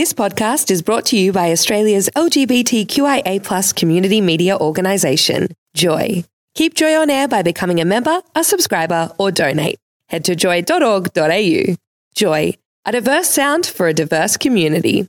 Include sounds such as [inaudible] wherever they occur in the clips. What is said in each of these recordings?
This podcast is brought to you by Australia's LGBTQIA plus community media organisation, Joy. Keep Joy on air by becoming a member, a subscriber, or donate. Head to joy.org.au. Joy, a diverse sound for a diverse community.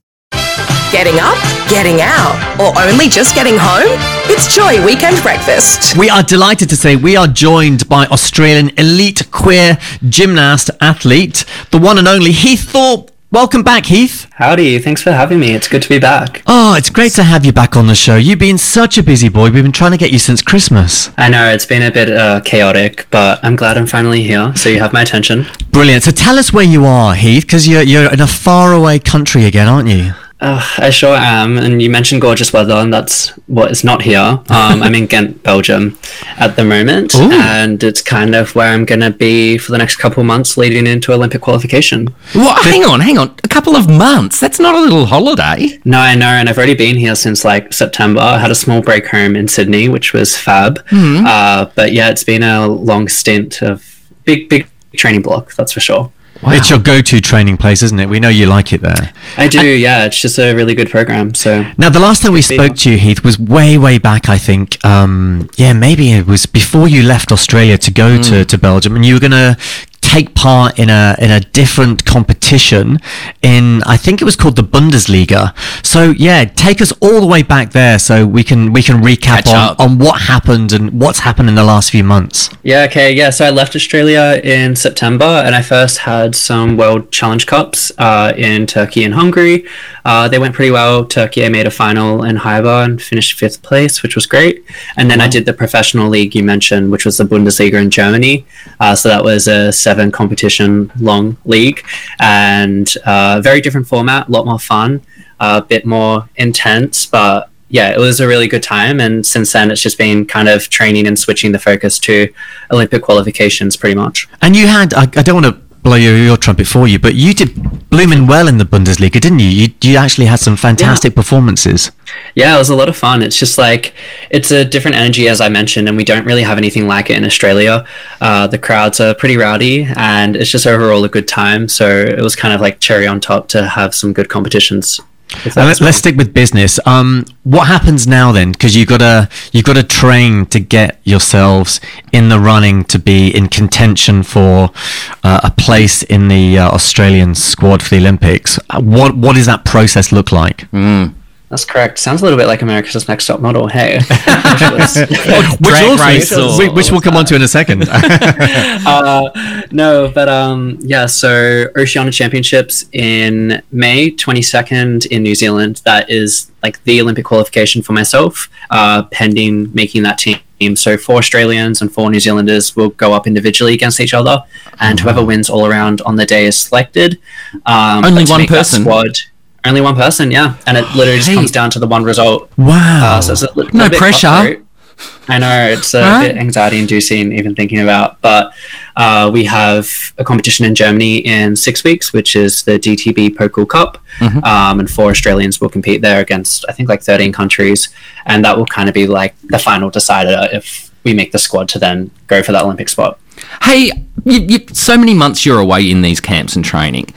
Getting up, getting out, or only just getting home? It's Joy Weekend Breakfast. We are delighted to say we are joined by Australian elite queer gymnast athlete, the one and only Heath Thorpe. Welcome back, Heath. Howdy, thanks for having me. It's good to be back. Oh, it's great to have you back on the show. You've been such a busy boy. We've been trying to get you since Christmas. I know it's been a bit uh, chaotic, but I'm glad I'm finally here, so you have my attention. Brilliant. So tell us where you are, Heath, because you're, you're in a faraway country again, aren't you? Uh, I sure am, and you mentioned gorgeous weather, and that's what is not here. Um, I'm in Ghent, [laughs] Belgium, at the moment, Ooh. and it's kind of where I'm going to be for the next couple of months leading into Olympic qualification. What? Hang on, hang on. A couple of months. That's not a little holiday. No, I know, and I've already been here since like September. I had a small break home in Sydney, which was fab. Uh, but yeah, it's been a long stint of big, big training block, that's for sure. It's your go-to training place, isn't it? We know you like it there. I do, yeah. It's just a really good program. So Now, the last time we spoke to you, Heath, was way, way back, I think. Um, yeah, maybe it was before you left Australia to go to, to Belgium, and you were going to take part in a in a different competition in I think it was called the Bundesliga. So yeah, take us all the way back there so we can we can recap Catch on, up. on what happened and what's happened in the last few months. yeah, okay, yeah. So I left Australia in September, and I first had some World Challenge Cups uh, in Turkey and Hungary. Uh, they went pretty well. Turkey, I made a final in Haifa and finished fifth place, which was great. And then I did the professional league you mentioned, which was the Bundesliga in Germany. Uh, so that was a seven competition long league, and uh, very different format, a lot more fun, a bit more intense, but yeah, it was a really good time. And since then, it's just been kind of training and switching the focus to Olympic qualifications pretty much. And you had I, I don't want to blow your, your trumpet for you, but you did blooming well in the Bundesliga, didn't you? You, you actually had some fantastic performances. Yeah, it was a lot of fun. It's just like, it's a different energy, as I mentioned, and we don't really have anything like it in Australia. Uh, the crowds are pretty rowdy, and it's just overall a good time. So it was kind of like cherry on top to have some good competitions. Let, us stick with business. Um, what happens now then? Because you gotta you gotta train to get yourselves in the running to be in contention for uh, a place in the uh, Australian squad for the Olympics. Uh, What what does that process look like? That's correct. Sounds a little bit like America's Next Top Model. Hey. [laughs] Which, also- which- which we'll come on to in a second. [laughs] [laughs] uh, no, but um, yeah. So Oceania Championships in May 22nd in New Zealand. That is like the Olympic qualification for myself, uh, pending making that team. So four Australians and four New Zealanders will go up individually against each other, and whoever wins all around on the day is selected. Um, Only one person? Squad. Only one person, yeah, and it literally just Hey. comes down to the one result. wow. Uh, so it's a No pressure. cutthroat. I know it's a Right? bit anxiety inducing even thinking about, but uh, we have a competition in Germany in six weeks, which is the DTB Pokal Cup, Mm-hmm. um, and four Australians will compete there against I think like 13 countries, and that will kind of be like the final decider if we make the squad to then go for that Olympic spot. Hey, you, you, so many months you're away in these camps and training.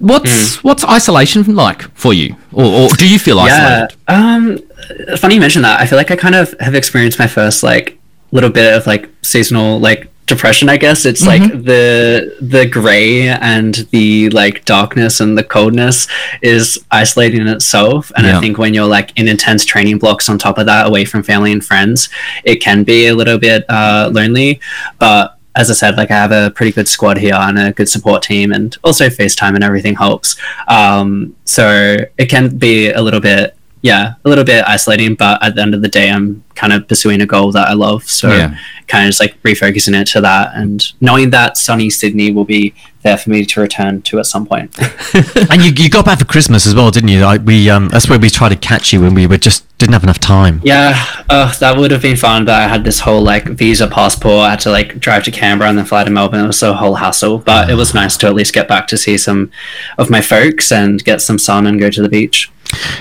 What's what's isolation like for you, or, or do you feel Yeah. isolated? Um, funny you mention that. I feel like I kind of have experienced my first like little bit of like seasonal like depression. I guess it's like the the gray and the like darkness and the coldness is isolating in itself. And Yeah. I think when you're like in intense training blocks on top of that, away from family and friends, it can be a little bit uh, lonely. But as I said, like I have a pretty good squad here and a good support team, and also FaceTime and everything helps. Um, so it can be a little bit, yeah, a little bit isolating. But at the end of the day, I'm kind of pursuing a goal that I love. So Yeah. kind of just like refocusing it to that, and knowing that sunny Sydney will be there for me to return to at some point. [laughs] and you, you got back for Christmas as well, didn't you? Like we um, that's where we tried to catch you when we were just didn't have enough time. Yeah, uh, that would have been fun, but I had this whole like visa passport. I had to like drive to Canberra and then fly to Melbourne. It was a whole hassle, but it was nice to at least get back to see some of my folks and get some sun and go to the beach.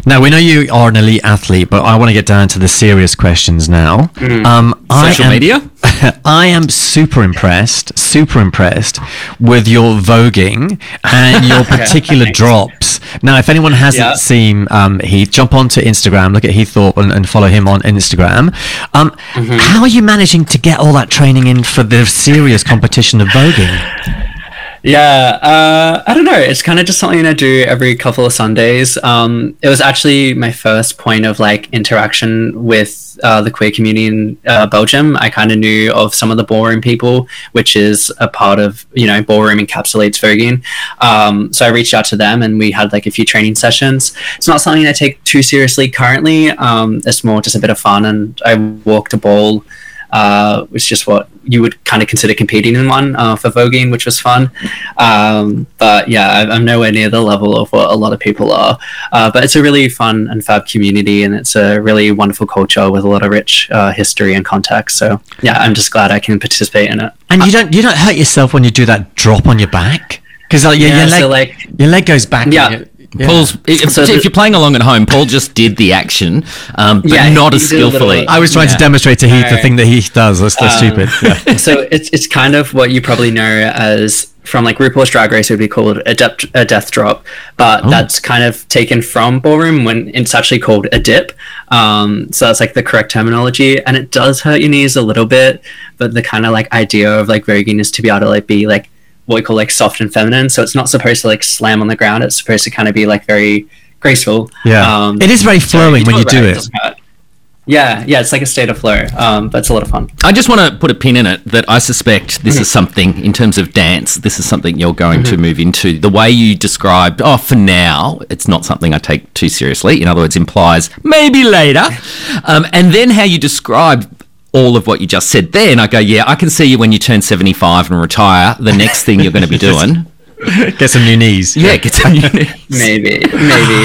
Now we know you are an elite athlete, but I want to get down to the serious questions now. Um, I Social am- media? [laughs] I am super impressed, super impressed with your voguing and your [laughs] particular drops Now, if anyone hasn't Yeah. seen um, Heath, jump onto Instagram, look at Heath Thorpe, and, and follow him on Instagram. Um, Mm-hmm. How are you managing to get all that training in for the serious competition of voguing? Yeah, uh, I don't know. It's kind of just something I do every couple of Sundays. Um, it was actually my first point of like interaction with uh, the queer community in uh, Belgium. I kind of knew of some of the ballroom people, which is a part of you know ballroom encapsulates voguing. Um, so I reached out to them, and we had like a few training sessions. It's not something I take too seriously currently. Um, it's more just a bit of fun, and I walked a ball uh, which is just what you would kind of consider competing in one uh, for voguing, which was fun. Um, but yeah, I- I'm nowhere near the level of what a lot of people are. Uh, but it's a really fun and fab community, and it's a really wonderful culture with a lot of rich uh, history and context. So yeah, I'm just glad I can participate in it. And you don't you don't hurt yourself when you do that drop on your back because like, your, Yeah, your leg so, like- your leg goes back. Yeah. You- yeah. Paul's. If, So if the- you're playing along at home, Paul just did the action, um, but Yeah, not as did little skillfully. I was trying to demonstrate to Heath the thing that Heath does. That's, that's Um, stupid. Yeah. [laughs] so it's it's kind of what you probably know as from like RuPaul's Drag Race would be called a, dep- a death drop, but Oh. that's kind of taken from ballroom when it's actually called a dip. Um, so that's like the correct terminology, and it does hurt your knees a little bit, but the kind of like idea of like voguing is to be able to like be like what we call like soft and feminine. So it's not supposed to like slam on the ground. It's supposed to kind of be like very graceful. Yeah. Um, it is very so flowing when you do right, it. Yeah, yeah, it's like a state of flow, um, but it's a lot of fun. I just want to put a pin in it that I suspect this is something in terms of dance. This is something you're going to move into. The way you described, oh, for now, it's not something I take too seriously. In other words, implies maybe later. [laughs] Um, and then how you describe all of what you just said then, I go, yeah, I can see you when you turn 75 and retire. The next thing you're going to be [laughs] doing, Get some new knees. yeah, get some your knees. Maybe, maybe [gasps]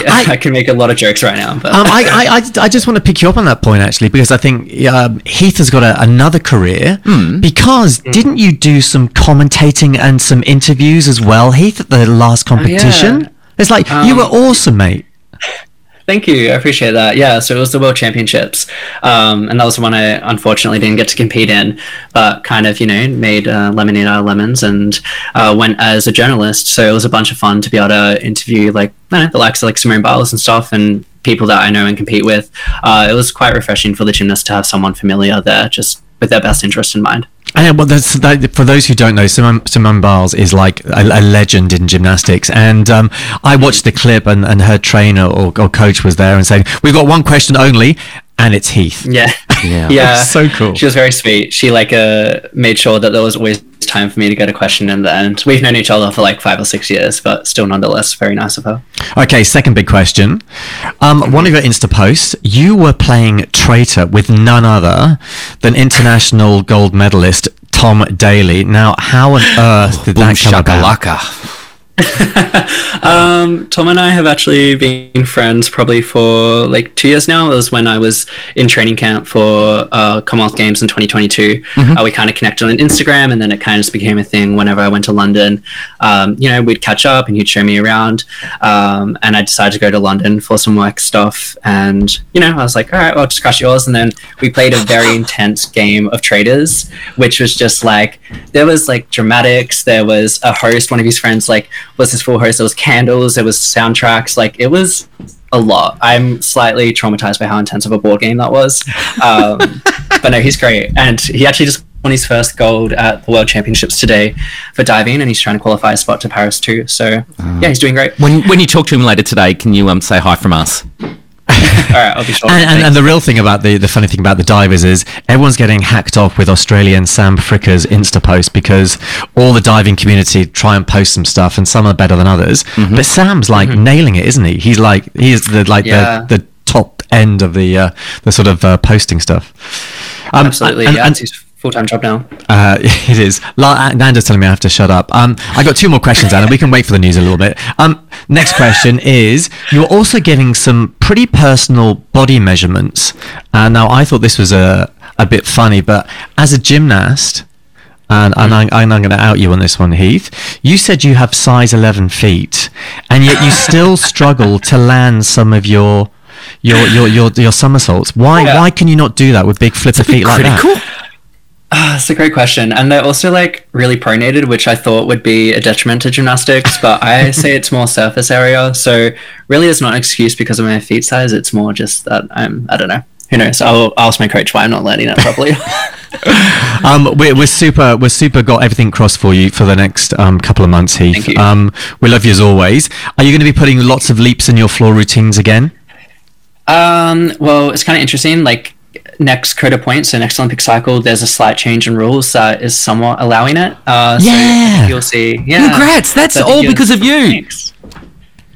I, can make a lot of jokes right now, but Um, I, I, I, I just want to pick you up on that point actually because I think um, Heath has got a, another career because didn't you do some commentating and some interviews as well, Heath, at the last competition? It's like you were awesome, mate. Thank you. I appreciate that. Yeah, so it was the World Championships. Um, and that was the one I unfortunately didn't get to compete in, but kind of, you know, made uh, lemonade out of lemons and uh, went as a journalist. So it was a bunch of fun to be able to interview, like, know, the likes of like Simone Biles and stuff and people that I know and compete with. Uh, it was quite refreshing for the gymnast to have someone familiar there, just with their best interest in mind. And well, that's, that, for those who don't know, Simone, Simone Biles is like a, a legend in gymnastics. And um, I watched the clip, and, and her trainer or, or coach was there and saying, "We've got one question only, and it's Heath." Yeah. Yeah. [laughs] yeah. So cool. She was very sweet. She like uh made sure that there was always time for me to get a question in the end. We've known each other for like five or six years, but still nonetheless very nice of her. Okay, second big question. Um, one of your Insta posts, you were playing traitor with none other than international gold medalist Tom Daley. Now, how on earth did Boom that come about? [laughs] Um, Tom and I have actually been friends probably for like two years now. It was when I was in training camp for uh, Commonwealth Games in 2022. Uh, we kind of connected on Instagram, and then it kind of just became a thing. Whenever I went to London, um, you know, we'd catch up, and he'd show me around. Um, and I decided to go to London for some work stuff, and you know, I was like, all right, well, I'll just crush yours. And then we played a very [laughs] intense game of traitors, which was just like there was like dramatics. There was a host, one of his friends, like was his full host. There was candles. There was soundtracks. Like it was a lot. I'm slightly traumatized by how intense of a board game that was. Um, [laughs] but no, he's great, and he actually just won his first gold at the World Championships today for diving, and he's trying to qualify a spot to Paris too. So yeah, he's doing great. When, when you talk to him later today, can you um, say hi from us? All right, I'll be sure. And, and, and the real thing about the, the funny thing about the divers is everyone's getting hacked off with Australian Sam Fricker's Insta post because all the diving community try and post some stuff and some are better than others. But Sam's like nailing it, isn't he? He's like he's the like Yeah. the, the top end of the uh, the sort of uh, posting stuff. Um, Absolutely, and- yeah, and- full time job now. uh, [laughs] it is. La- Nanda's telling me I have to shut up. Um, I got two more questions, Anna. We can wait for the news a little bit. Um, next question is: You're also giving some pretty personal body measurements. Uh, now, I thought this was a a bit funny, but as a gymnast, and, and, I, and I'm going to out you on this one, Heath. You said you have size 11 feet, and yet you still [laughs] struggle to land some of your your your your, your somersaults. Why Yeah. why can you not do that with big flipper feet like that? Critical. That's a great question. And they're also like really pronated, which I thought would be a detriment to gymnastics, but I [laughs] say it's more surface area. So really it's not an excuse because of my feet size. It's more just that I'm, I don't know. Who knows? I'll ask my coach why I'm not learning it properly. [laughs] um, we're, we're super. We're super. Got everything crossed for you for the next um, couple of months, Heath. Um, we love you as always. Are you going to be putting lots of leaps in your floor routines again? Um, well, it's kind of interesting. Like next Code of Point, so next Olympic cycle, there's a slight change in rules that is somewhat allowing it. Uh, so Yeah. you'll see. Yeah, Congrats! That's So all because of you. Thanks.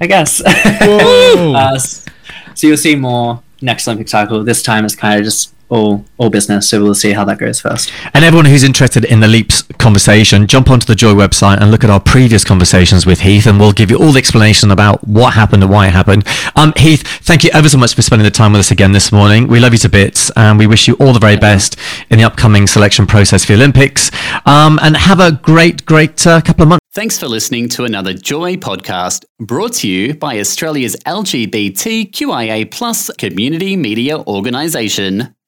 I guess. [laughs] uh, so you'll see more next Olympic cycle. This time it's kind of just all all business. So we'll see how that goes first. And everyone who's interested in the leaps conversation, jump onto the Joy website and look at our previous conversations with Heath, and we'll give you all the explanation about what happened and why it happened. Um, Heath, thank you ever so much for spending the time with us again this morning. We love you to bits, and we wish you all the very best in the upcoming selection process for the Olympics. Um, and have a great, great uh, couple of months. Thanks for listening to another Joy podcast brought to you by Australia's LGBTQIA plus community media organisation,